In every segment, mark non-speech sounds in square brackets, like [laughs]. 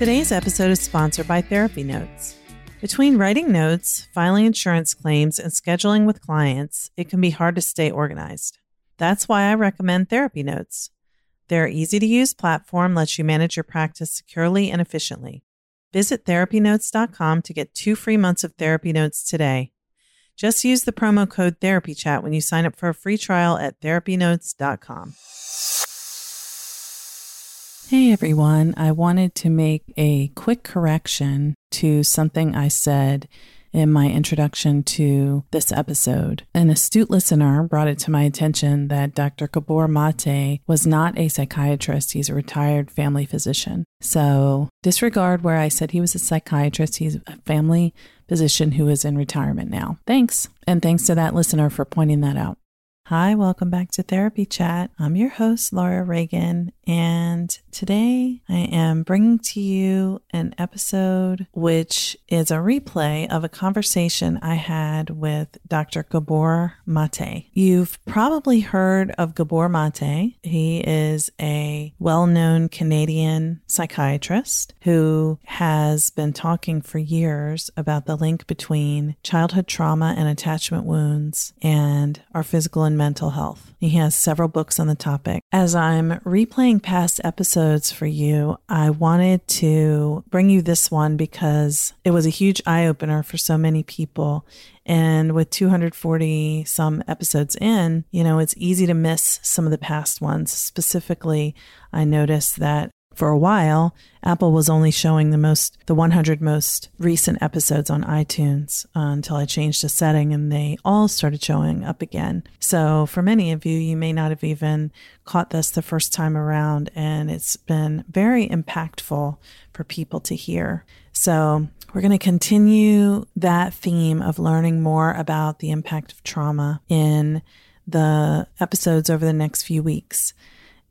Today's episode is sponsored by Therapy Notes. Between writing notes, filing insurance claims, and scheduling with clients, it can be hard to stay organized. That's why I recommend Therapy Notes. Their easy to use platform lets you manage your practice securely and efficiently. Visit therapynotes.com to get two free months of Therapy Notes today. Just use the promo code TherapyChat when you sign up for a free trial at therapynotes.com. Hey everyone, I wanted to make a quick correction to something I said in my introduction to this episode. An astute listener brought it to my attention that Dr. Gabor Mate was not a psychiatrist, he's a retired family physician. So disregard where I said he was a psychiatrist, he's a family physician who is in retirement now. Thanks. And thanks to that listener for pointing that out. Hi, welcome back to Therapy Chat. I'm your host, Laura Reagan, and today I am bringing to you an episode which is a replay of a conversation I had with Dr. Gabor Mate. You've probably heard of Gabor Mate. He is a well known Canadian psychiatrist who has been talking for years about the link between childhood trauma and attachment wounds and our physical and mental health. He has several books on the topic. As I'm replaying past episodes for you, I wanted to bring you this one because it was a huge eye opener for so many people. And with 240 some episodes in, you know, it's easy to miss some of the past ones. Specifically, I noticed that for a while, Apple was only showing the most, the 100 most recent episodes on iTunes uh, until I changed a setting and they all started showing up again. So for many of you, you may not have even caught this the first time around, and it's been very impactful for people to hear. So we're going to continue that theme of learning more about the impact of trauma in the episodes over the next few weeks.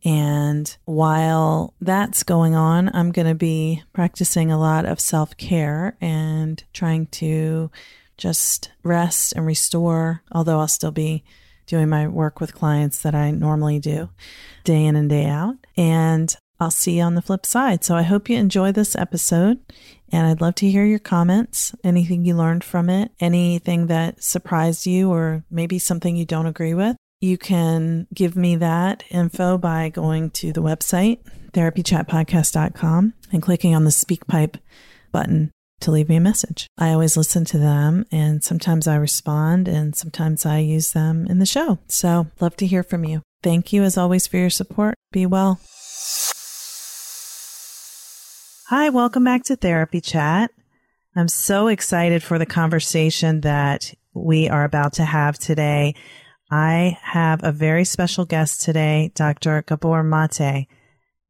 And while that's going on, I'm going to be practicing a lot of self care and trying to just rest and restore, although I'll still be doing my work with clients that I normally do day in and day out. And I'll see you on the flip side. So I hope you enjoy this episode. And I'd love to hear your comments, anything you learned from it, anything that surprised you, or maybe something you don't agree with. You can give me that info by going to the website, therapychatpodcast.com, and clicking on the SpeakPipe button to leave me a message. I always listen to them, and sometimes I respond, and sometimes I use them in the show. So, love to hear from you. Thank you, as always, for your support. Be well. Hi, welcome back to Therapy Chat. I'm so excited for the conversation that we are about to have today. I have a very special guest today, Dr. Gabor Mate.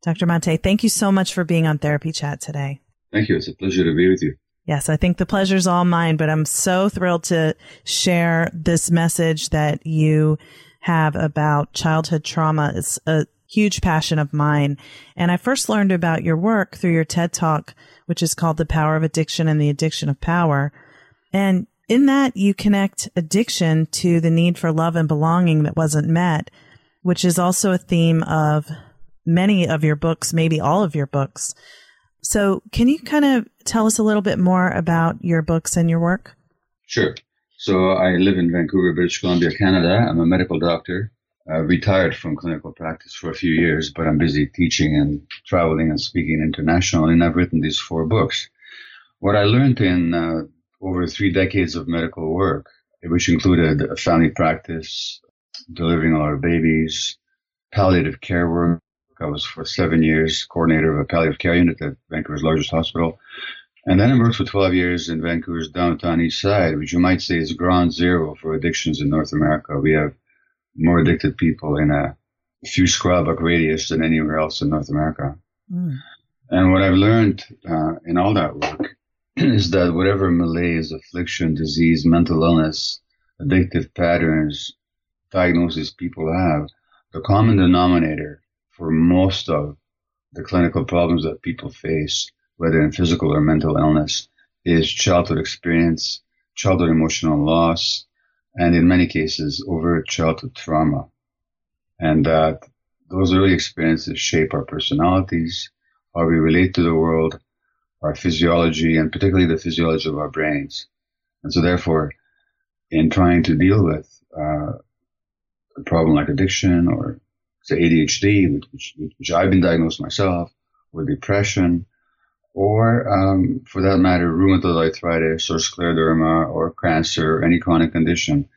Dr. Mate, thank you so much for being on Therapy Chat today. Thank you. It's a pleasure to be with you. Yes, I think the pleasure's all mine, but I'm so thrilled to share this message that you have about childhood trauma. It's a huge passion of mine. And I first learned about your work through your TED talk, which is called The Power of Addiction and the Addiction of Power. And in that, you connect addiction to the need for love and belonging that wasn't met, which is also a theme of many of your books, maybe all of your books. So, can you kind of tell us a little bit more about your books and your work? Sure. So, I live in Vancouver, British Columbia, Canada. I'm a medical doctor. I retired from clinical practice for a few years, but I'm busy teaching and traveling and speaking internationally, and I've written these four books. What I learned in uh, over three decades of medical work, which included a family practice, delivering a lot of babies, palliative care work, I was for seven years coordinator of a palliative care unit at Vancouver's largest hospital. And then I worked for 12 years in Vancouver's downtown east side, which you might say is ground zero for addictions in North America. We have more addicted people in a few square block radius than anywhere else in North America. Mm. And what I've learned uh, in all that work [clears throat] is that whatever malaise, affliction, disease, mental illness, addictive patterns, diagnoses people have, the common denominator for most of the clinical problems that people face, whether in physical or mental illness, is childhood experience, childhood emotional loss, and in many cases, overt childhood trauma. And that those early experiences shape our personalities, how we relate to the world, our physiology, and particularly the physiology of our brains. And so therefore, in trying to deal with uh, a problem like addiction or say ADHD, which, which I've been diagnosed myself, or depression, or um, for that matter, rheumatoid arthritis or scleroderma or cancer or any chronic condition.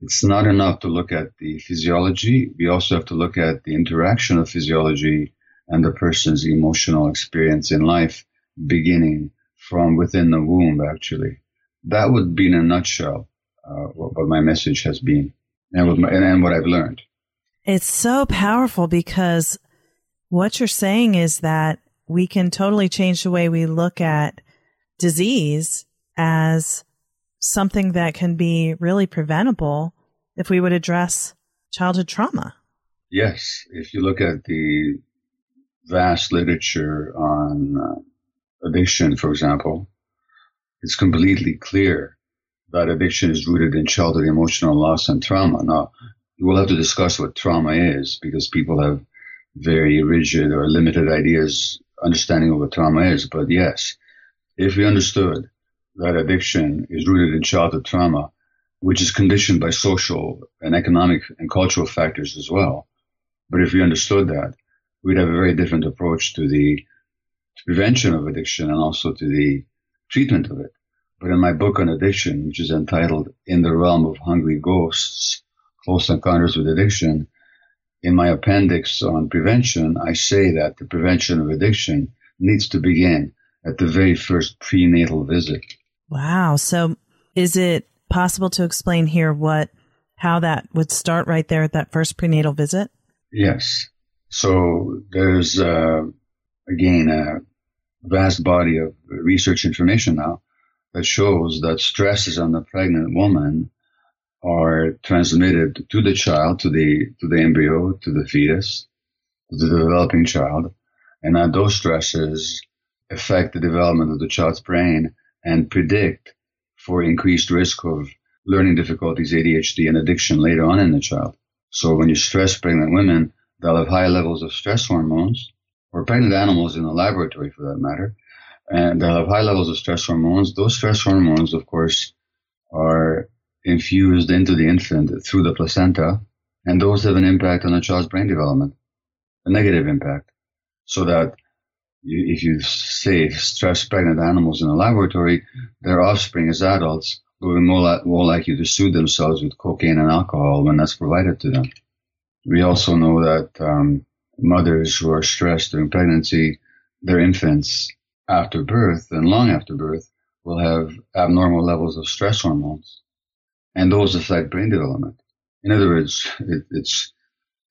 It's not enough to look at the physiology. We also have to look at the interaction of physiology and the person's emotional experience in life, beginning from within the womb, actually. That would be in a nutshell uh, what, what, my message has been and what, my, and, and what I've learned. It's so powerful because what you're saying is that we can totally change the way we look at disease as something that can be really preventable if we would address childhood trauma. Yes. If you look at the vast literature on uh, addiction, for example, it's completely clear that addiction is rooted in childhood emotional loss and trauma. Now, we'll have to discuss what trauma is because people have very rigid or limited ideas, understanding of what trauma is. But yes, if we understood that addiction is rooted in childhood trauma, which is conditioned by social and economic and cultural factors as well. But if we understood that, we'd have a very different approach to the prevention of addiction and also to the treatment of it. But in my book on addiction, which is entitled In the Realm of Hungry Ghosts, Close Encounters with Addiction, in my appendix on prevention, I say that the prevention of addiction needs to begin at the very first prenatal visit. Wow. So is it possible to explain here what how that would start right there at that first prenatal visit? Yes. So there's uh, again a vast body of research information now that shows that stresses on the pregnant woman are transmitted to the child, to the to the embryo, to the fetus, to the developing child, and that those stresses affect the development of the child's brain and predict for increased risk of learning difficulties, ADHD, and addiction later on in the child. So when you stress pregnant women, they'll have high levels of stress hormones, or pregnant animals in the laboratory for that matter, and they'll have high levels of stress hormones. Those stress hormones, of course, are infused into the infant through the placenta, and those have an impact on the child's brain development, a negative impact. So that you, if you say stress pregnant animals in a laboratory, their offspring as adults will be more, li- more likely to soothe themselves with cocaine and alcohol when that's provided to them. We also know that um, mothers who are stressed during pregnancy, their infants after birth and long after birth will have abnormal levels of stress hormones and those affect brain development. In other words, it, it's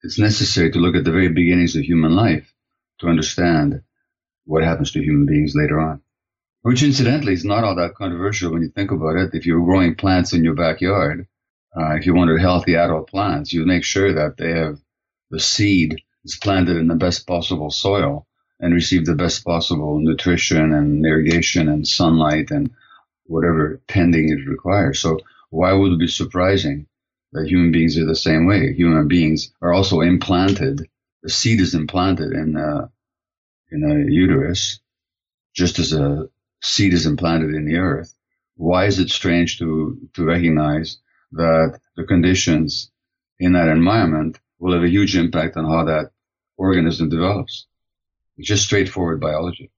it's necessary to look at the very beginnings of human life to understand what happens to human beings later on. Which, incidentally, is not all that controversial when you think about it. If you're growing plants in your backyard, uh, if you wanted healthy adult plants, you make sure that they have the seed is planted in the best possible soil and receive the best possible nutrition and irrigation and sunlight and whatever tending it requires. So why would it be surprising that human beings are the same way? Human beings are also implanted. The seed is implanted in a, in a uterus, just as a seed is implanted in the earth. Why is it strange to, to recognize that the conditions in that environment will have a huge impact on how that organism develops? It's just straightforward biology.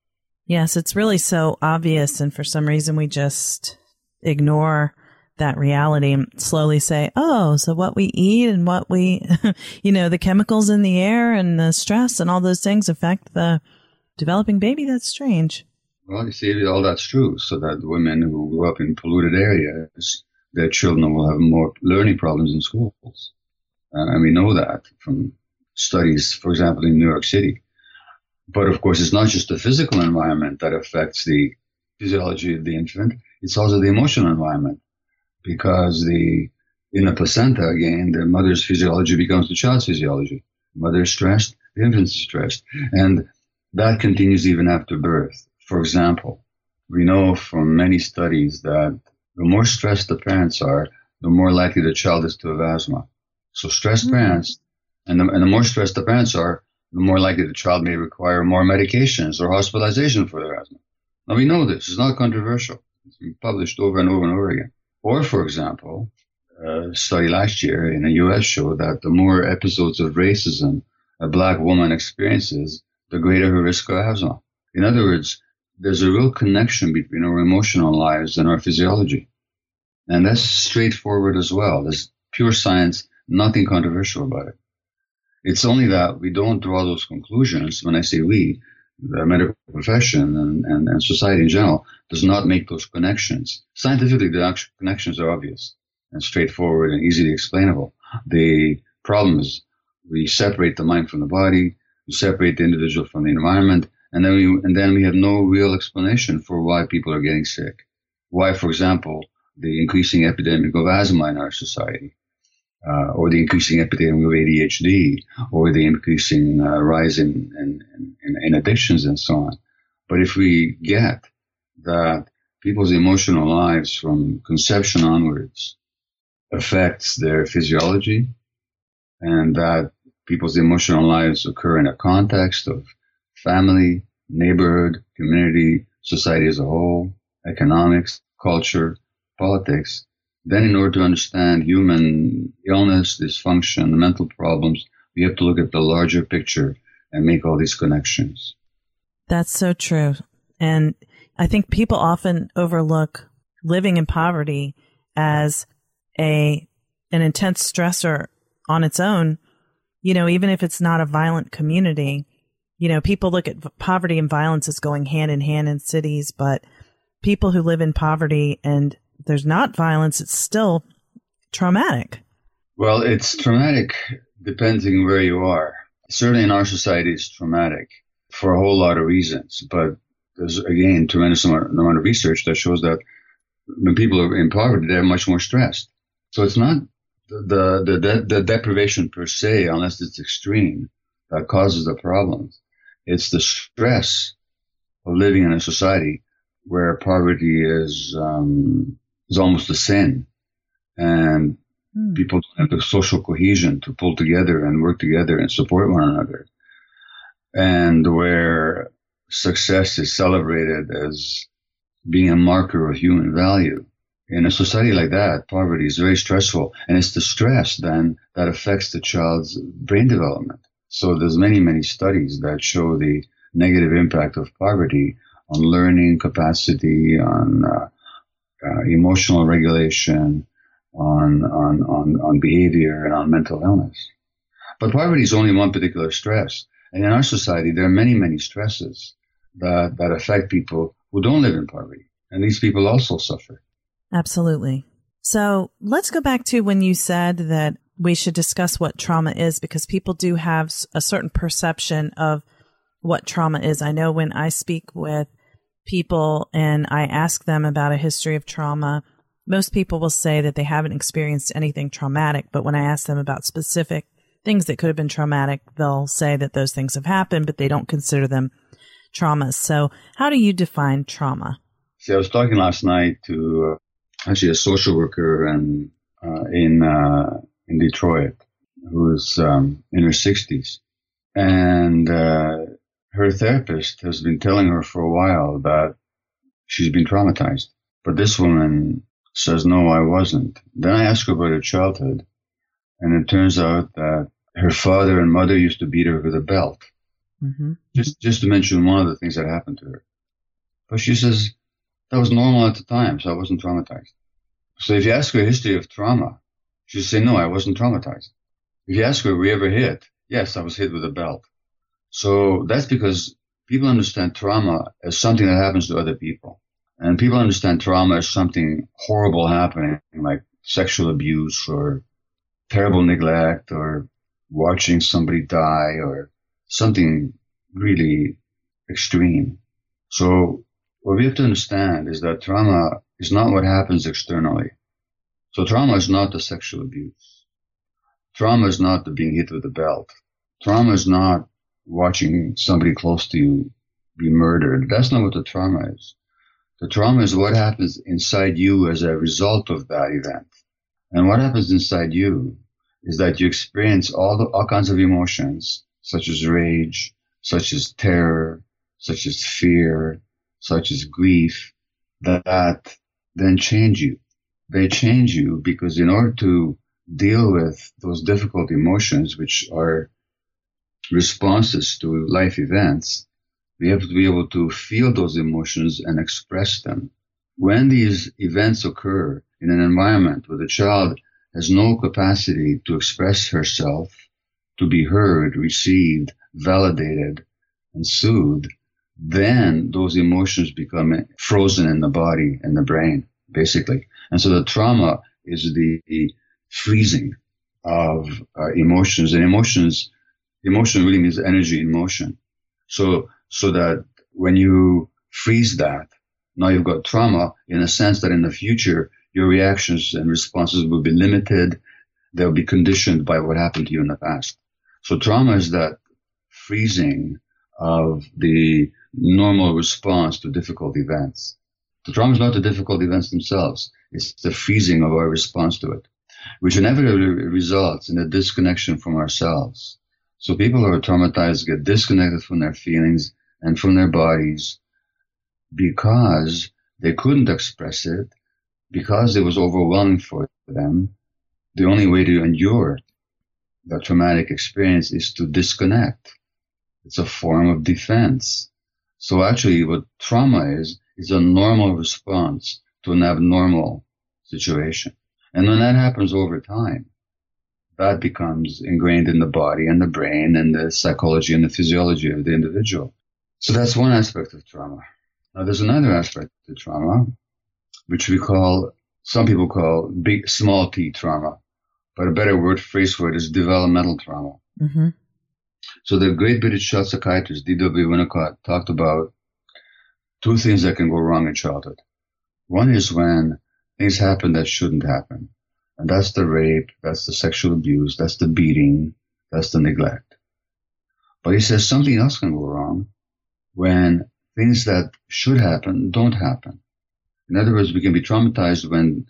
Yes, it's really so obvious. And for some reason, we just ignore that reality and slowly say, oh, so what we eat and what we, [laughs] you know, the chemicals in the air and the stress and all those things affect the developing baby. That's strange. Well, you see, all that's true. So that women who grow up in polluted areas, their children will have more learning problems in schools. Uh, and we know that from studies, for example, in New York City. But of course, it's not just the physical environment that affects the physiology of the infant. It's also the emotional environment because the, in the placenta, again, the mother's physiology becomes the child's physiology. Mother is stressed, the infant is stressed. And that continues even after birth. For example, we know from many studies that the more stressed the parents are, the more likely the child is to have asthma. So stressed mm-hmm. parents, and the, and the more stressed the parents are, the more likely the child may require more medications or hospitalization for their asthma. Now we know this. It's not controversial. It's been published over and over and over again. Or, for example, a study last year in the U.S. showed that the more episodes of racism a black woman experiences, the greater her risk of asthma. In other words, there's a real connection between our emotional lives and our physiology. And that's straightforward as well. There's pure science, nothing controversial about it. It's only that we don't draw those conclusions. When I say we, the medical profession and, and, and society in general does not make those connections. Scientifically, the connections are obvious and straightforward and easily explainable. The problem is we separate the mind from the body, we separate the individual from the environment, and then we and then we have no real explanation for why people are getting sick. Why, for example, the increasing epidemic of asthma in our society, uh, or the increasing epidemic of ADHD, or the increasing uh, rise in, in, in, in addictions and so on. But if we get that people's emotional lives from conception onwards affects their physiology, and that people's emotional lives occur in a context of family, neighborhood, community, society as a whole, economics, culture, politics, then in order to understand human illness, dysfunction, mental problems, we have to look at the larger picture and make all these connections. That's so true. And I think people often overlook living in poverty as a an intense stressor on its own. You know, even if it's not a violent community, you know, people look at poverty and violence as going hand in hand in cities, but people who live in poverty and there's not violence, it's still traumatic. Well, it's traumatic depending where you are. Certainly in our society, it's traumatic for a whole lot of reasons. But there's, again, tremendous amount, of research that shows that when people are in poverty, they're much more stressed. So it's not the, the, the, the deprivation per se, unless it's extreme, that causes the problems. It's the stress of living in a society where poverty is um, is almost a sin, and mm. people don't have the social cohesion to pull together and work together and support one another, and where success is celebrated as being a marker of human value. In a society like that, poverty is very stressful, and it's the stress then that affects the child's brain development. So there's many, many studies that show the negative impact of poverty on learning capacity, on uh, uh, emotional regulation, on, on, on, on behavior, and on mental illness. But poverty is only one particular stress. And in our society, there are many, many stresses that, that affect people who don't live in poverty. And these people also suffer. Absolutely. So let's go back to when you said that we should discuss what trauma is because people do have a certain perception of what trauma is. I know when I speak with people and I ask them about a history of trauma, most people will say that they haven't experienced anything traumatic. But when I ask them about specific things that could have been traumatic, they'll say that those things have happened, but they don't consider them traumas. So, how do you define trauma? See, I was talking last night to uh, actually a social worker and uh, in uh, in Detroit who's um, in her 60s, and uh, her therapist has been telling her for a while that she's been traumatized. But this woman says, "No, I wasn't." Then I ask her about her childhood, and it turns out that her father and mother used to beat her with a belt. Mm-hmm. Just just to mention one of the things that happened to her. But she says that was normal at the time, so I wasn't traumatized. So if you ask her a history of trauma, she'll say, no, I wasn't traumatized. If you ask her, were you ever hit? Yes, I was hit with a belt. So that's because people understand trauma as something that happens to other people. And people understand trauma as something horrible happening, like sexual abuse or terrible neglect or watching somebody die or something really extreme. So what we have to understand is that trauma is not what happens externally. So trauma is not the sexual abuse. Trauma is not the being hit with a belt. Trauma is not watching somebody close to you be murdered. That's not what the trauma is. The trauma is what happens inside you as a result of that event. And what happens inside you is that you experience all the, all kinds of emotions, such as rage, such as terror, such as fear, such as grief, that then change you. They change you because in order to deal with those difficult emotions, which are responses to life events, we have to be able to feel those emotions and express them. When these events occur in an environment where the child has no capacity to express herself, to be heard, received, validated, and soothed, then those emotions become frozen in the body and the brain, basically. And so the trauma is the freezing of uh, emotions and emotions. Emotion really means energy in motion. So, so that when you freeze that, now you've got trauma in a sense that in the future, your reactions and responses will be limited. They'll be conditioned by what happened to you in the past. So trauma is that freezing of the normal response to difficult events. The trauma is not the difficult events themselves. It's the freezing of our response to it, which inevitably results in a disconnection from ourselves. So people who are traumatized get disconnected from their feelings and from their bodies because they couldn't express it, because it was overwhelming for them. The only way to endure that traumatic experience is to disconnect. It's a form of defense. So actually what trauma is, is a normal response to an abnormal situation. And when that happens over time, that becomes ingrained in the body and the brain and the psychology and the physiology of the individual. So that's one aspect of trauma. Now there's another aspect of trauma, which we call, some people call big, small t trauma, but a better word, phrase for it is developmental trauma. Mm-hmm. So the great British child psychiatrist D.W. Winnicott talked about two things that can go wrong in childhood. One is when things happen that shouldn't happen. And that's the rape, that's the sexual abuse, that's the beating, that's the neglect. But he says something else can go wrong when things that should happen don't happen. In other words, we can be traumatized when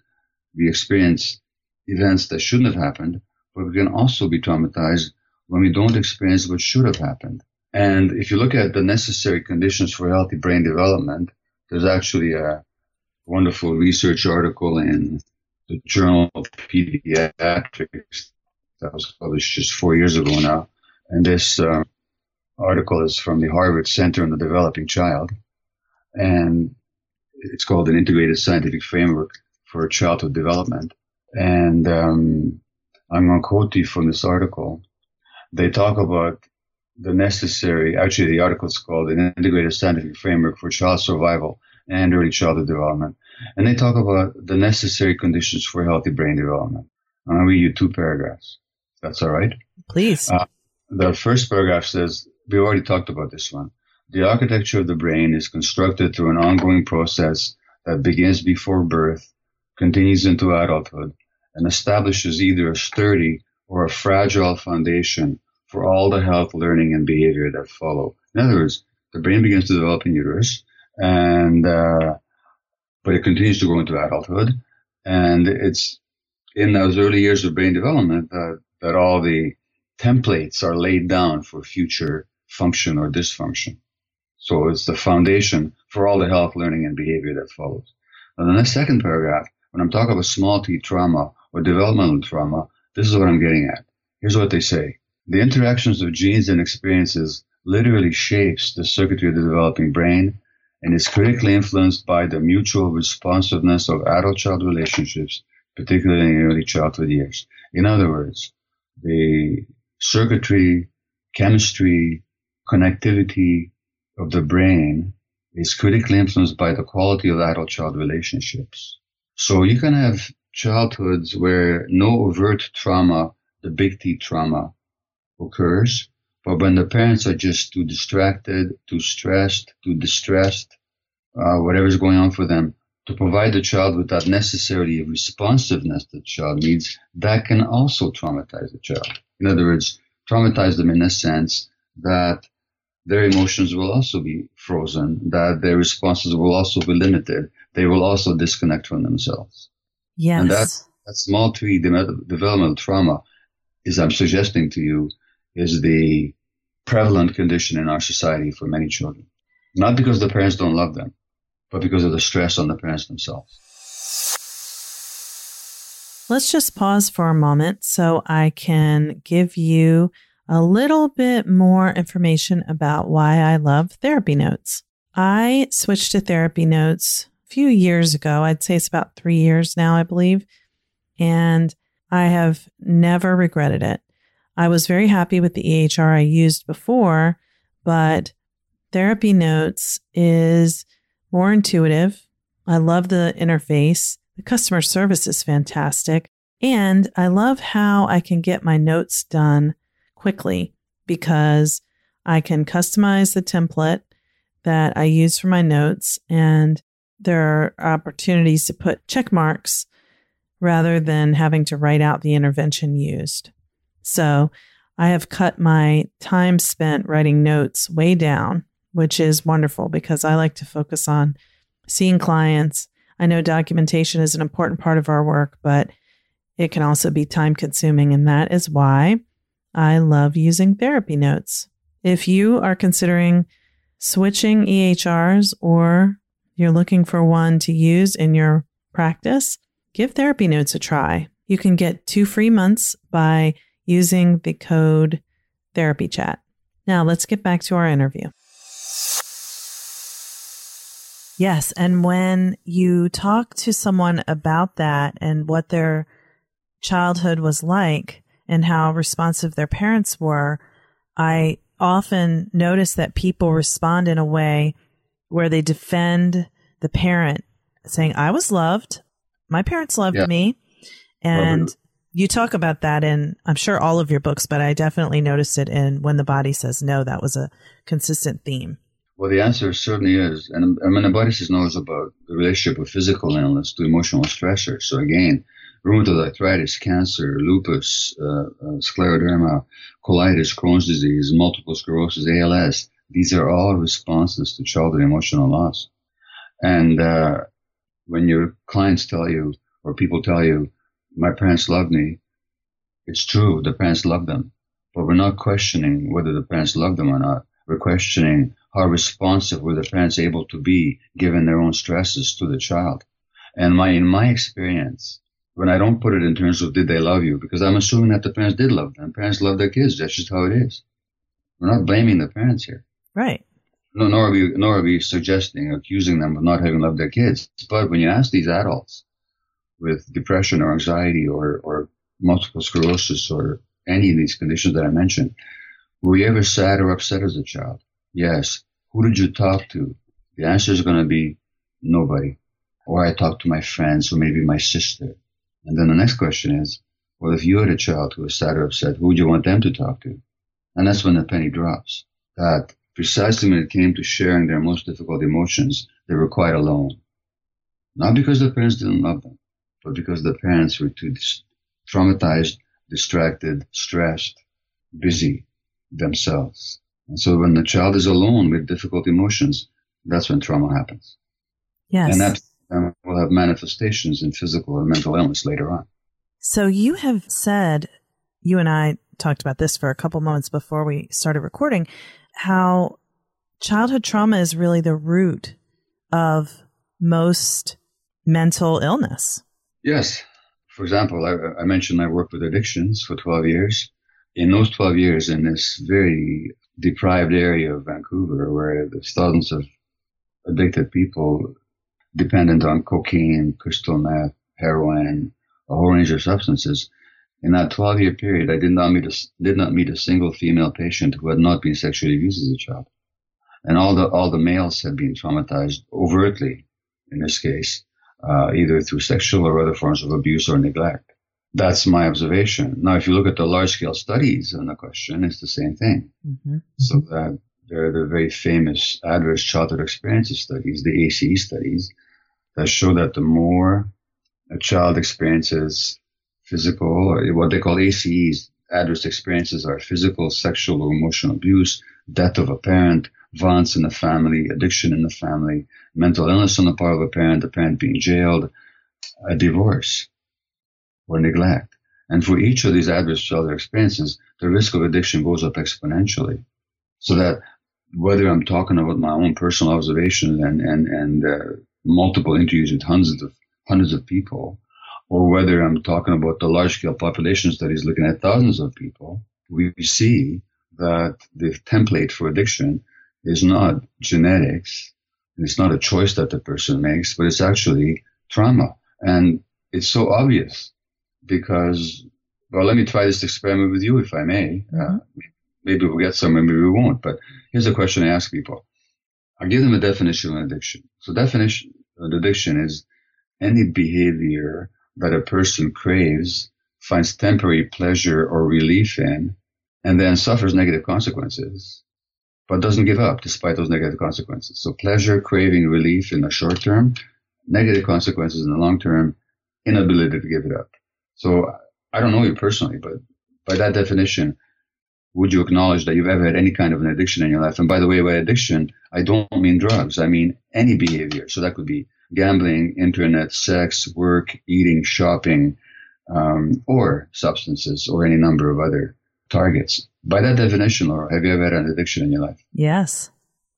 we experience events that shouldn't have happened, but we can also be traumatized when we don't experience what should have happened. And if you look at the necessary conditions for healthy brain development, there's actually a wonderful research article in the Journal of Pediatrics that was published just four years ago now. And this uh, article is from the Harvard Center on the Developing Child. And it's called an integrated scientific framework for childhood development. And um, I'm going to quote you from this article they talk about the necessary, actually, the article is called An Integrated Scientific Framework for Child Survival and Early Childhood Development. And they talk about the necessary conditions for healthy brain development. I'm going to read you two paragraphs. That's all right? Please. Uh, the first paragraph says, we already talked about this one. The architecture of the brain is constructed through an ongoing process that begins before birth, continues into adulthood, and establishes either a sturdy or a fragile foundation for all the health, learning, and behavior that follow. In other words, the brain begins to develop in utero, and uh, but it continues to grow into adulthood, and it's in those early years of brain development that, that all the templates are laid down for future function or dysfunction. So it's the foundation for all the health, learning, and behavior that follows. And then the second paragraph, when I'm talking about small t trauma or developmental trauma, this is what I'm getting at. Here's what they say. The interactions of genes and experiences literally shapes the circuitry of the developing brain and is critically influenced by the mutual responsiveness of adult-child relationships, particularly in early childhood years. In other words, the circuitry, chemistry, connectivity of the brain is critically influenced by the quality of adult-child relationships. So you can have childhoods where no overt trauma, the big T trauma, occurs, but when the parents are just too distracted, too stressed, too distressed, uh, whatever's going on for them, to provide the child with that necessary responsiveness that the child needs, that can also traumatize the child. In other words, traumatize them in a sense that their emotions will also be frozen, that their responses will also be limited. They will also disconnect from themselves. Yes. And that, that small T developmental trauma is, I'm suggesting to you, is the prevalent condition in our society for many children. Not because the parents don't love them, but because of the stress on the parents themselves. Let's just pause for a moment so I can give you a little bit more information about why I love therapy notes. I switched to therapy notes a few years ago. I'd say it's about three years now, I believe. And I have never regretted it. I was very happy with the EHR I used before, but Therapy Notes is more intuitive. I love the interface. The customer service is fantastic. And I love how I can get my notes done quickly because I can customize the template that I use for my notes. And there are opportunities to put check marks rather than having to write out the intervention used. So I have cut my time spent writing notes way down, which is wonderful because I like to focus on seeing clients. I know documentation is an important part of our work, but it can also be time consuming. And that is why I love using therapy notes. If you are considering switching EHRs or you're looking for one to use in your practice, give therapy notes a try. You can get two free months by using the code therapy chat. Now let's get back to our interview. Yes. And when you talk to someone about that and what their childhood was like and how responsive their parents were, I often notice that people respond in a way where they defend the parent, saying, I was loved. My parents loved yeah. me. And you talk about that in, I'm sure, all of your books, but I definitely noticed it in When the Body Says No. That was a consistent theme. Well, the answer certainly is. And when the body says no is about the relationship of physical illness to emotional stressors. So again, rheumatoid arthritis, cancer, lupus, uh, uh, scleroderma, colitis, Crohn's disease, multiple sclerosis, ALS. These are all responses to childhood emotional loss. And uh, when your clients tell you, or people tell you, my parents loved me. It's true, the parents love them. But we're not questioning whether the parents love them or not. We're questioning how responsive were the parents able to be given their own stresses to the child. And my, in my experience, when I don't put it in terms of did they love you, because I'm assuming that the parents did love them. Parents love their kids. That's just how it is. We're not blaming the parents here. Right. No, nor are we, nor are we suggesting, accusing them of not having loved their kids. But when you ask these adults, with depression or anxiety or, or multiple sclerosis or any of these conditions that I mentioned, were you ever sad or upset as a child? Yes. Who did you talk to? The answer is going to be nobody. Or I talked to my friends or maybe my sister. And then the next question is, well, if you had a child who was sad or upset, who would you want them to talk to? And that's when the penny drops. That precisely when it came to sharing their most difficult emotions, they were quite alone. Not because the parents didn't love them, but because the parents were too traumatized distracted, stressed, busy themselves. And so when the child is alone with difficult emotions, that's when trauma happens. Yes. And that um, will have manifestations in physical or mental illness later on. So you have said, you and I talked about this for a couple moments before we started recording, how childhood trauma is really the root of most mental illness. Yes. For example, I, I mentioned I worked with addictions for 12 years. In those 12 years, in this very deprived area of Vancouver, where there's thousands of addicted people dependent on cocaine, crystal meth, heroin, a whole range of substances. In that 12 year period, I did not meet a, did not meet a single female patient who had not been sexually abused as a child. And all the, all the males had been traumatized overtly, in this case, uh, either through sexual or other forms of abuse or neglect. That's my observation. Now, if you look at the large scale studies on the question, it's the same thing. Mm-hmm. So that there are the very famous adverse childhood experiences studies, the ACE studies, that show that the more a child experiences physical or what they call ACEs, adverse experiences are physical, sexual, or emotional abuse, death of a parent, violence in the family, addiction in the family, mental illness on the part of a parent, the parent being jailed, a divorce, or neglect. And for each of these adverse childhood experiences, the risk of addiction goes up exponentially. So that whether I'm talking about my own personal observations and, and, and uh, multiple interviews with hundreds of hundreds of people, or whether I'm talking about the large scale population studies looking at thousands of people, we see that the template for addiction is not genetics. It's not a choice that the person makes, but it's actually trauma. And it's so obvious because, well, let me try this experiment with you, if I may. Mm-hmm. Uh, maybe we'll get somewhere, maybe we won't. But here's a question I ask people. I give them a definition of addiction. So definition of addiction is any behavior that a person craves, finds temporary pleasure or relief in, and then suffers negative consequences, but doesn't give up despite those negative consequences. So pleasure, craving, relief in the short term, negative consequences in the long term, inability to give it up. So I don't know you personally, but by that definition, would you acknowledge that you've ever had any kind of an addiction in your life? And by the way, by addiction, I don't mean drugs. I mean any behavior. So that could be gambling, internet, sex, work, eating, shopping, um, or substances, or any number of other targets. By that definition, Laura, have you ever had an addiction in your life? Yes,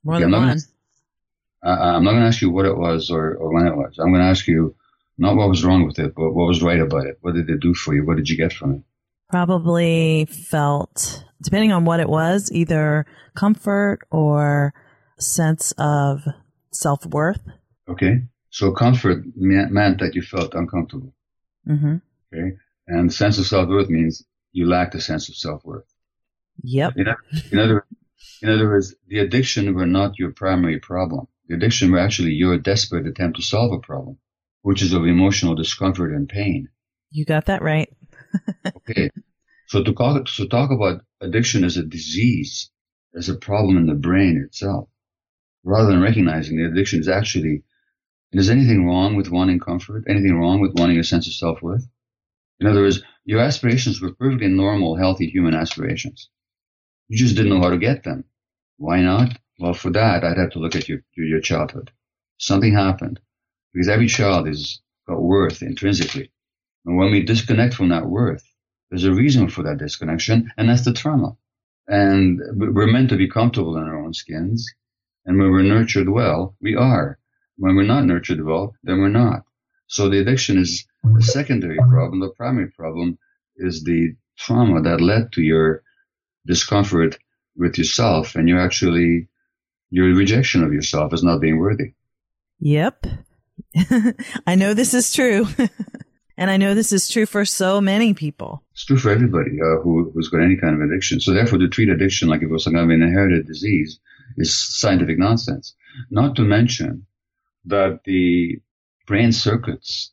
more okay, than I'm one. Gonna, uh, I'm not going to ask you what it was or, or when it was. I'm going to ask you not what was wrong with it, but what was right about it. What did it do for you? What did you get from it? Probably felt depending on what it was, either comfort or sense of self worth. Okay. So comfort meant that you felt uncomfortable. Mm-hmm. Okay. And sense of self worth means you lacked a sense of self worth. Yep. In, in, other, in other words, the addiction were not your primary problem. The addiction were actually your desperate attempt to solve a problem, which is of emotional discomfort and pain. You got that right. [laughs] okay. So to talk, to talk about addiction as a disease, as a problem in the brain itself, rather than recognizing that addiction is actually, is anything wrong with wanting comfort? Anything wrong with wanting a sense of self-worth? In other words, your aspirations were perfectly normal, healthy human aspirations. You just didn't know how to get them. Why not? Well, for that, I'd have to look at your, your childhood. Something happened because every child is got worth intrinsically. And when we disconnect from that worth, there's a reason for that disconnection, and that's the trauma. And we're meant to be comfortable in our own skins. And when we're nurtured well, we are. When we're not nurtured well, then we're not. So the addiction is a secondary problem. The primary problem is the trauma that led to your discomfort with yourself and your actually, your rejection of yourself as not being worthy. Yep. [laughs] I know this is true. [laughs] And I know this is true for so many people. It's true for everybody uh, who, who's got any kind of addiction. So therefore, to treat addiction like it was some kind of an inherited disease is scientific nonsense. Not to mention that the brain circuits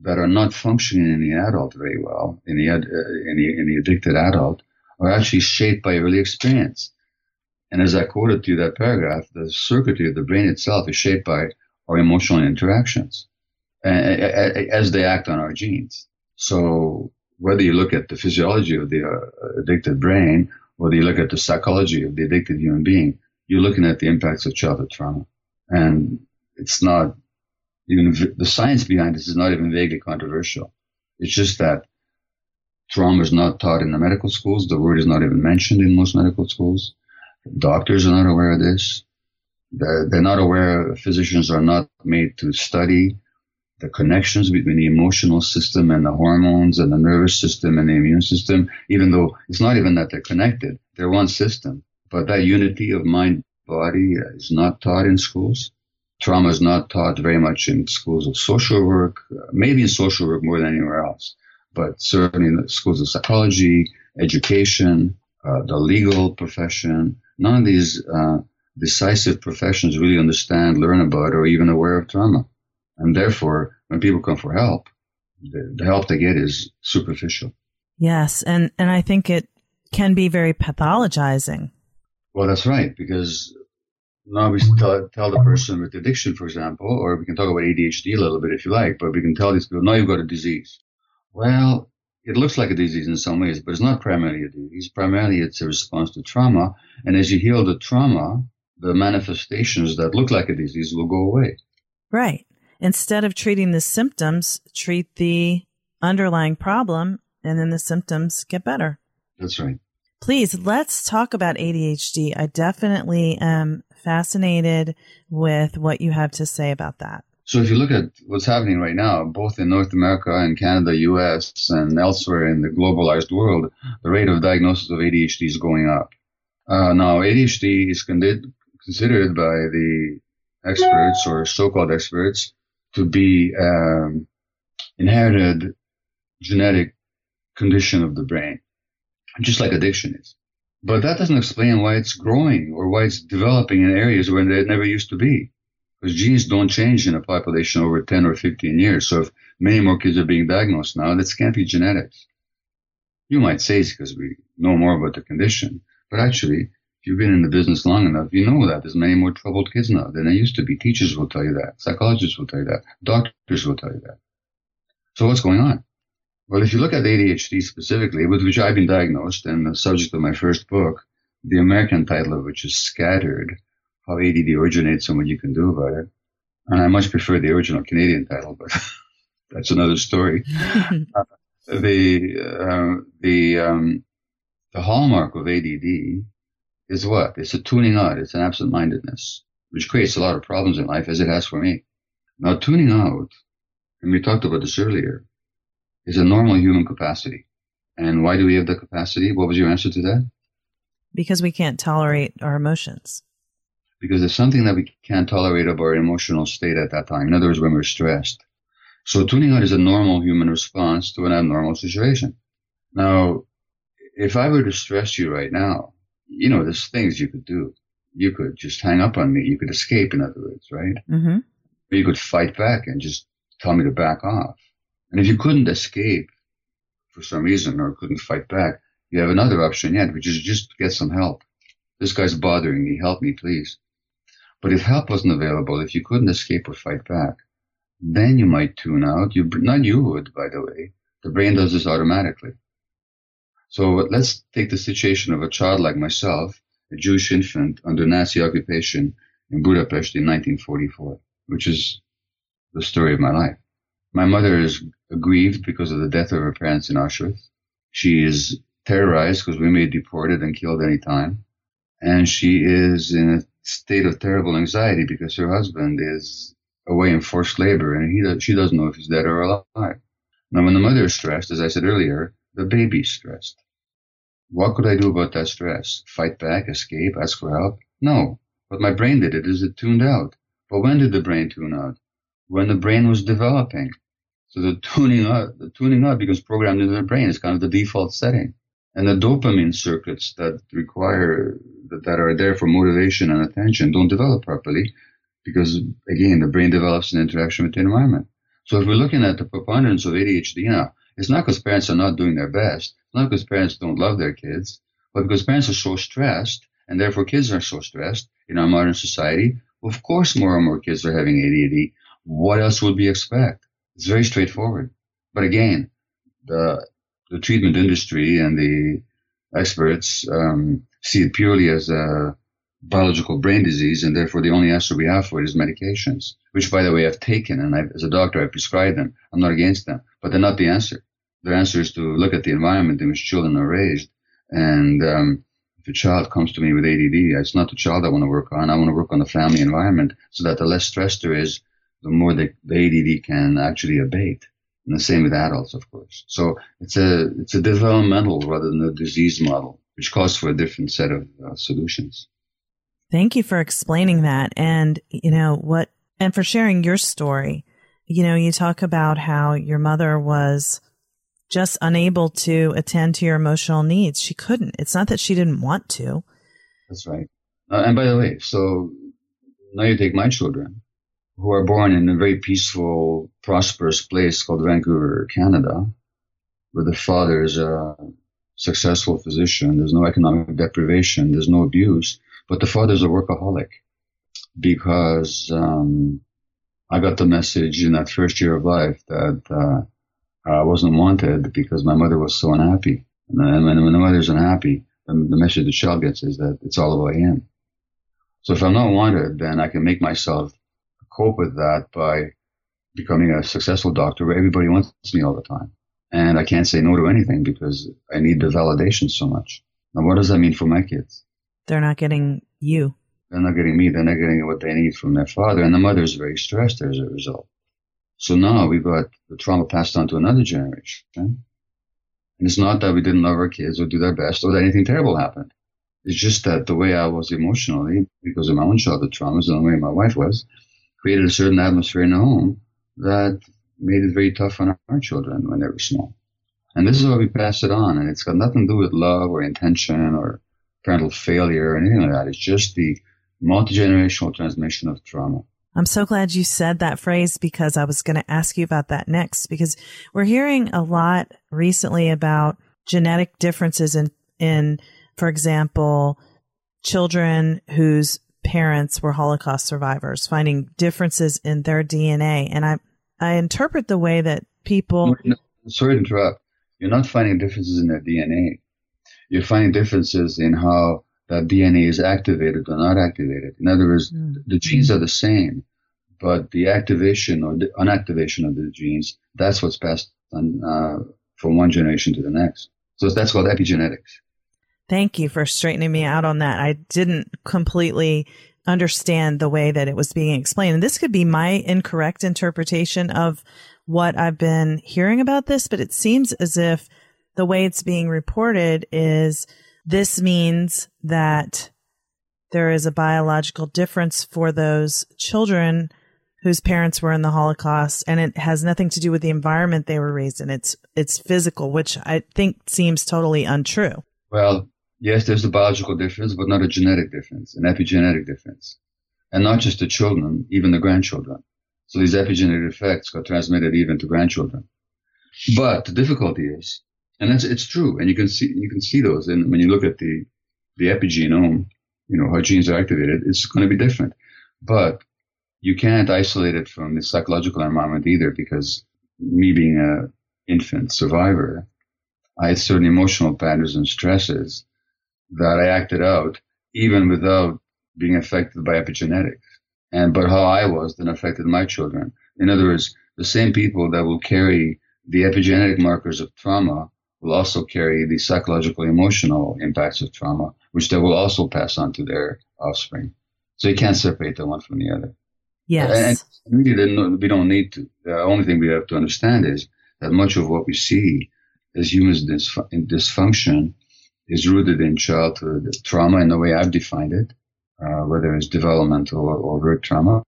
that are not functioning in the adult very well, in the, uh, in the, in the addicted adult, are actually shaped by early experience. And as I quoted you that paragraph, the circuitry of the brain itself is shaped by our emotional interactions as they act on our genes. So whether you look at the physiology of the uh, addicted brain, whether you look at the psychology of the addicted human being, you're looking at the impacts of childhood trauma. And it's not even the science behind this is not even vaguely controversial. It's just that trauma is not taught in the medical schools. The word is not even mentioned in most medical schools. Doctors are not aware of this. They're, they're not aware, physicians are not made to study the connections between the emotional system and the hormones and the nervous system and the immune system, even though it's not even that they're connected. They're one system. But that unity of mind body is not taught in schools. Trauma is not taught very much in schools of social work, maybe in social work more than anywhere else, but certainly in the schools of psychology, education, uh, the legal profession. None of these uh, decisive professions really understand, learn about, or even aware of trauma. And therefore, when people come for help, the, the help they get is superficial. Yes. And, and I think it can be very pathologizing. Well, that's right, because now we tell, tell the person with addiction, for example, or we can talk about ADHD a little bit if you like, but we can tell these people, now you've got a disease. Well, it looks like a disease in some ways, but it's not primarily a disease. Primarily, it's a response to trauma. And as you heal the trauma, the manifestations that look like a disease will go away. Right. Instead of treating the symptoms, treat the underlying problem, and then the symptoms get better. That's right. Please, let's talk about ADHD. I definitely am fascinated with what you have to say about that. So if you look at what's happening right now, both in North America and Canada, US, and elsewhere in the globalized world, the rate of diagnosis of ADHD is going up. Uh, now, ADHD is con- considered by the experts or so-called experts to be um, inherited genetic condition of the brain, just like addiction is. But that doesn't explain why it's growing or why it's developing in areas where it never used to be. Because genes don't change in a population over 10 or 15 years. So if many more kids are being diagnosed now, that can't be genetics. You might say it's because we know more about the condition, but actually if you've been in the business long enough, you know that there's many more troubled kids now than there used to be. Teachers will tell you that. Psychologists will tell you that. Doctors will tell you that. So what's going on? Well, if you look at ADHD specifically, with which I've been diagnosed and the subject of my first book, the American title of which is Scattered, How ADD Originates and What You Can Do About It. And I much prefer the original Canadian title, but [laughs] that's another story. [laughs] uh, the, uh, the, um, the hallmark of ADD is what? It's a tuning out. It's an absent-mindedness, which creates a lot of problems in life, as it has for me. Now, tuning out, and we talked about this earlier, is a normal human capacity. And why do we have the capacity? What was your answer to that? Because we can't tolerate our emotions. Because there's something that we can't tolerate of our emotional state at that time. In other words, when we're stressed. So tuning out is a normal human response to an abnormal situation. Now, if I were to stress you right now, you know, there's things you could do. You could just hang up on me. You could escape, in other words, right? Mm-hmm. Or you could fight back and just tell me to back off. And if you couldn't escape for some reason or couldn't fight back, you have another option yet, which is just get some help. This guy's bothering me. Help me, please. But if help wasn't available, if you couldn't escape or fight back, then you might tune out. You, not you would, by the way. The brain does this automatically. So let's take the situation of a child like myself, a Jewish infant under Nazi occupation in Budapest in 1944, which is the story of my life. My mother is grieved because of the death of her parents in Auschwitz. She is terrorized because we may be deported and killed any time. And she is in a state of terrible anxiety because her husband is away in forced labor and he, she doesn't know if he's dead or alive. Now, when the mother is stressed, as I said earlier, the baby's stressed. What could I do about that stress? Fight back, escape, ask for help? No. What my brain did it is it tuned out. But when did the brain tune out? When the brain was developing. So the tuning out, the tuning out becomes programmed into the brain. It's kind of the default setting. And the dopamine circuits that require, that, that are there for motivation and attention don't develop properly because again, the brain develops in interaction with the environment. So if we're looking at the preponderance of ADHD now, it's not because parents are not doing their best. It's not because parents don't love their kids, but because parents are so stressed and therefore kids are so stressed in our modern society. Of course, more and more kids are having ADHD. What else would we expect? It's very straightforward. But again, the the treatment industry and the experts um, see it purely as a biological brain disease, and therefore the only answer we have for it is medications, which, by the way, I've taken, and I've, as a doctor, I prescribe them. I'm not against them, but they're not the answer. The answer is to look at the environment in which children are raised. And um, if a child comes to me with ADD, it's not the child I want to work on. I want to work on the family environment so that the less stress there is, the more the, the ADD can actually abate. And the same with adults, of course. So it's a it's a developmental rather than a disease model, which calls for a different set of uh, solutions. Thank you for explaining that, and you know what, and for sharing your story. You know, you talk about how your mother was just unable to attend to your emotional needs. She couldn't. It's not that she didn't want to. That's right. Uh, and by the way, so now you take my children who are born in a very peaceful, prosperous place called Vancouver, Canada, where the father is a successful physician. There's no economic deprivation. There's no abuse. But the father's a workaholic because um, I got the message in that first year of life that uh, I wasn't wanted because my mother was so unhappy. And when, the mother's unhappy, the, the message the child gets is that it's all about him. So if I'm not wanted, then I can make myself cope with that by becoming a successful doctor where everybody wants me all the time. And I can't say no to anything because I need the validation so much. Now, what does that mean for my kids? They're not getting you. They're not getting me. They're not getting what they need from their father. And the mother is very stressed as a result. So now we've got the trauma passed on to another generation. And it's not that we didn't love our kids or do their best or that anything terrible happened. It's just that the way I was emotionally, because of my own childhood traumas and the way my wife was, created a certain atmosphere in the home that made it very tough on our children when they were small. And this is why we pass it on. And it's got nothing to do with love or intention or parental failure or anything like that. It's just the multi-generational transmission of trauma. I'm so glad you said that phrase because I was going to ask you about that next because we're hearing a lot recently about genetic differences in, in, for example, children whose parents were Holocaust survivors, finding differences in their DNA. And I, I interpret the way that people. No, sorry to interrupt. You're not finding differences in their DNA. You're finding differences in how that DNA is activated or not activated. In other words, mm. the genes are the same, but the activation or the unactivation of the genes, that's what's passed on uh, from one generation to the next. So that's called epigenetics. Thank you for straightening me out on that. I didn't completely understand the way that it was being explained. And this could be my incorrect interpretation of what I've been hearing about this, but it seems as if the way it's being reported is this means that there is a biological difference for those children whose parents were in the Holocaust and it has nothing to do with the environment they were raised in. It's, it's physical, which I think seems totally untrue. Well, yes, there's a biological difference, but not a genetic difference, an epigenetic difference. And not just the children, even the grandchildren. So these epigenetic effects got transmitted even to grandchildren. But the difficulty is, and it's, it's true, and you can see, you can see those in, when you look at the, the epigenome, you know, how genes are activated, it's going to be different. But you can't isolate it from the psychological environment either because me being a infant survivor, I had certain emotional patterns and stresses that I acted out even without being affected by epigenetics. And, but how I was then affected my children. In other words, the same people that will carry the epigenetic markers of trauma will also carry the psychological emotional impacts of trauma, which they will also pass on to their offspring. So you can't separate the one from the other. Yes. And really, we don't need to. The only thing we have to understand is that much of what we see as humans in dysfunction is rooted in childhood trauma in the way I've defined it, uh, whether it's developmental or overt trauma.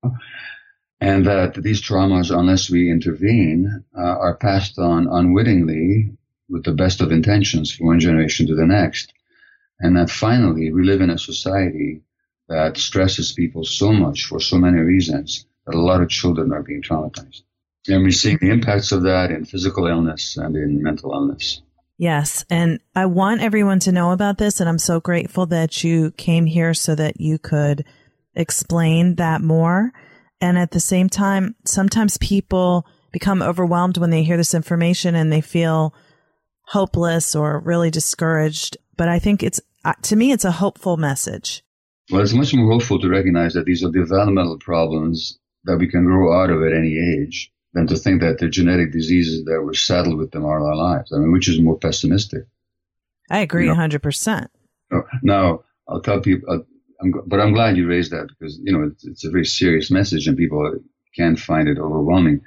And that these traumas, unless we intervene, uh, are passed on unwittingly with the best of intentions from one generation to the next. And that finally we live in a society that stresses people so much for so many reasons that a lot of children are being traumatized. And we're seeing the impacts of that in physical illness and in mental illness. Yes. And I want everyone to know about this. And I'm so grateful that you came here so that you could explain that more. And at the same time, sometimes people become overwhelmed when they hear this information and they feel hopeless or really discouraged. But I think it's, uh, to me, it's a hopeful message. Well, it's much more hopeful to recognize that these are developmental problems that we can grow out of at any age than to think that they're genetic diseases that we're saddled with them all our lives. I mean, which is more pessimistic. I agree know? 100%. Now, I'll tell people, uh, I'm, but I'm glad you raised that because, you know, it's, it's a very serious message and people can find it overwhelming.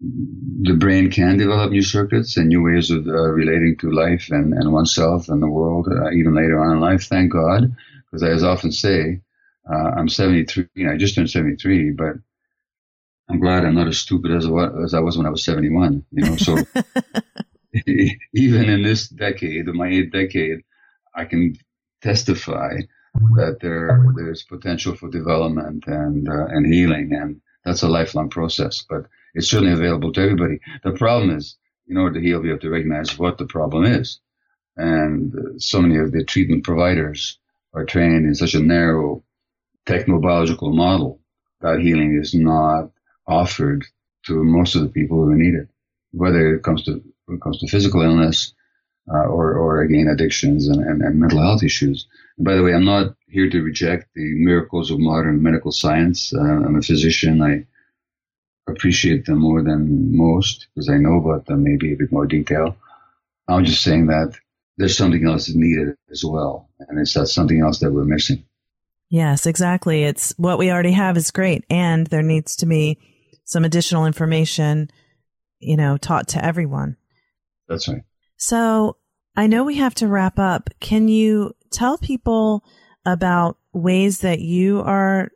The brain can develop new circuits and new ways of uh, relating to life and, and oneself and the world, uh, even later on in life. Thank God. Because as often say, uh, I'm 73, you know, I just turned 73, but I'm glad I'm not as stupid as, as I was when I was 71, you know, so [laughs] [laughs] even in this decade, in my eighth decade, I can testify that there there's potential for development and uh, and healing, and that's a lifelong process. But it's certainly available to everybody. The problem is, in order to heal, we have to recognize what the problem is, and uh, so many of the treatment providers are trained in such a narrow technobiological model that healing is not offered to most of the people who need it, whether it comes to it comes to physical illness uh, or, or again addictions and, and, and, mental health issues. And by the way, I'm not here to reject the miracles of modern medical science. Uh, I'm a physician. I appreciate them more than most because I know about them maybe a bit more detail. I'm just saying that there's something else that's needed as well, and it's that something else that we're missing. Yes, exactly. It's what we already have is great, and there needs to be some additional information, you know, taught to everyone. That's right. So I know we have to wrap up. Can you tell people about ways that you are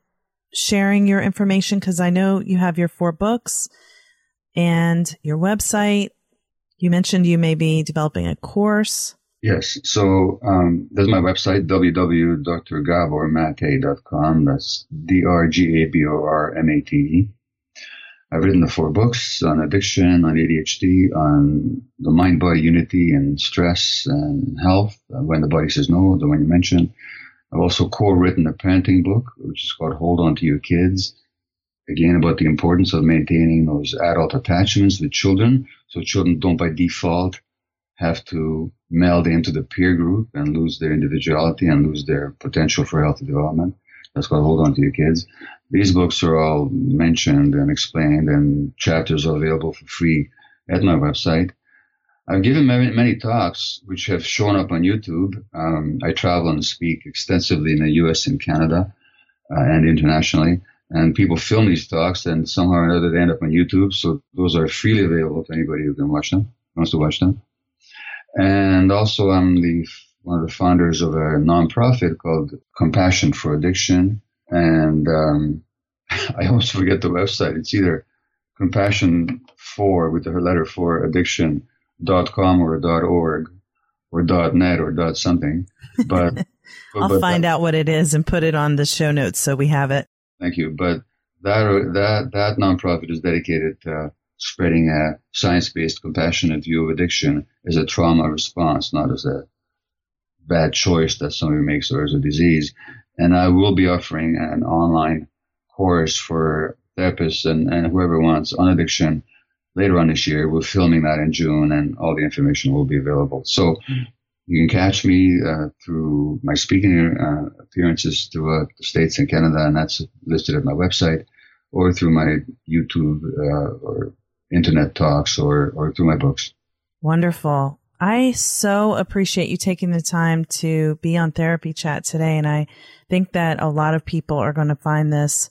sharing your information? Because I know you have your four books and your website. You mentioned you may be developing a course. Yes. So um, there's my website, www.drgabormate.com. That's D R G A B O R M A T E. I've written the four books on addiction, on ADHD, on the mind body unity and stress and health, uh, when the body says no, the one you mentioned. I've also co written a parenting book, which is called Hold On to Your Kids. Again, about the importance of maintaining those adult attachments with children. So children don't by default have to meld into the peer group and lose their individuality and lose their potential for healthy development. That's called Hold On to Your Kids. These books are all mentioned and explained, and chapters are available for free at my website. I've given many, many talks which have shown up on YouTube. Um, I travel and speak extensively in the US and Canada uh, and internationally. And people film these talks, and somehow or another they end up on YouTube. So those are freely available to anybody who can watch them, wants to watch them. And also, I'm the one of the founders of a nonprofit called Compassion for Addiction. And um, [laughs] I always forget the website. It's either compassion for with the letter for addiction dot com or dot org or dot net or dot something. But [laughs] I'll but find that, out what it is and put it on the show notes so we have it. Thank you. But that that that nonprofit is dedicated to spreading a science-based, compassionate view of addiction as a trauma response, not as a bad choice that somebody makes or as a disease. And I will be offering an online course for therapists and, and whoever wants on addiction later on this year. We're filming that in June and all the information will be available. So you can catch me uh, through my speaking uh, appearances throughout the States and Canada, and that's listed at my website, or through my YouTube uh, or internet talks or, or through my books. Wonderful. I so appreciate you taking the time to be on Therapy Chat today. And I think that a lot of people are going to find this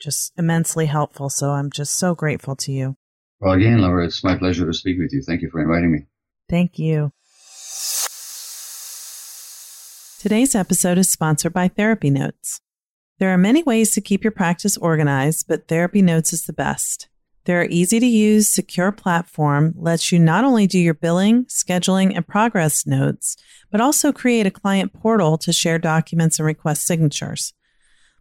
just immensely helpful. So I'm just so grateful to you. Well, again, Laura, it's my pleasure to speak with you. Thank you for inviting me. Thank you. Today's episode is sponsored by Therapy Notes. There are many ways to keep your practice organized, but Therapy Notes is the best. Their easy to use, secure platform lets you not only do your billing, scheduling, and progress notes, but also create a client portal to share documents and request signatures.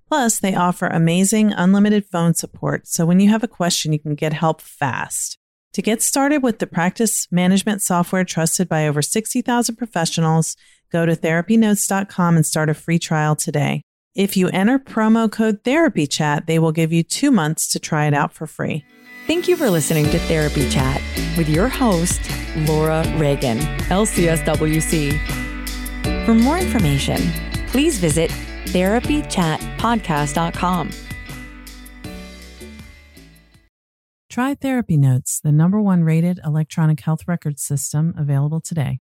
Plus, they offer amazing unlimited phone support, so when you have a question, you can get help fast. To get started with the practice management software trusted by over 60,000 professionals, go to therapynotes.com and start a free trial today. If you enter promo code TherapyChat, they will give you two months to try it out for free. Thank you for listening to Therapy Chat with your host, Laura Reagan, LCSWC. For more information, please visit therapychatpodcast.com. Try Therapy Notes, the number one rated electronic health record system available today.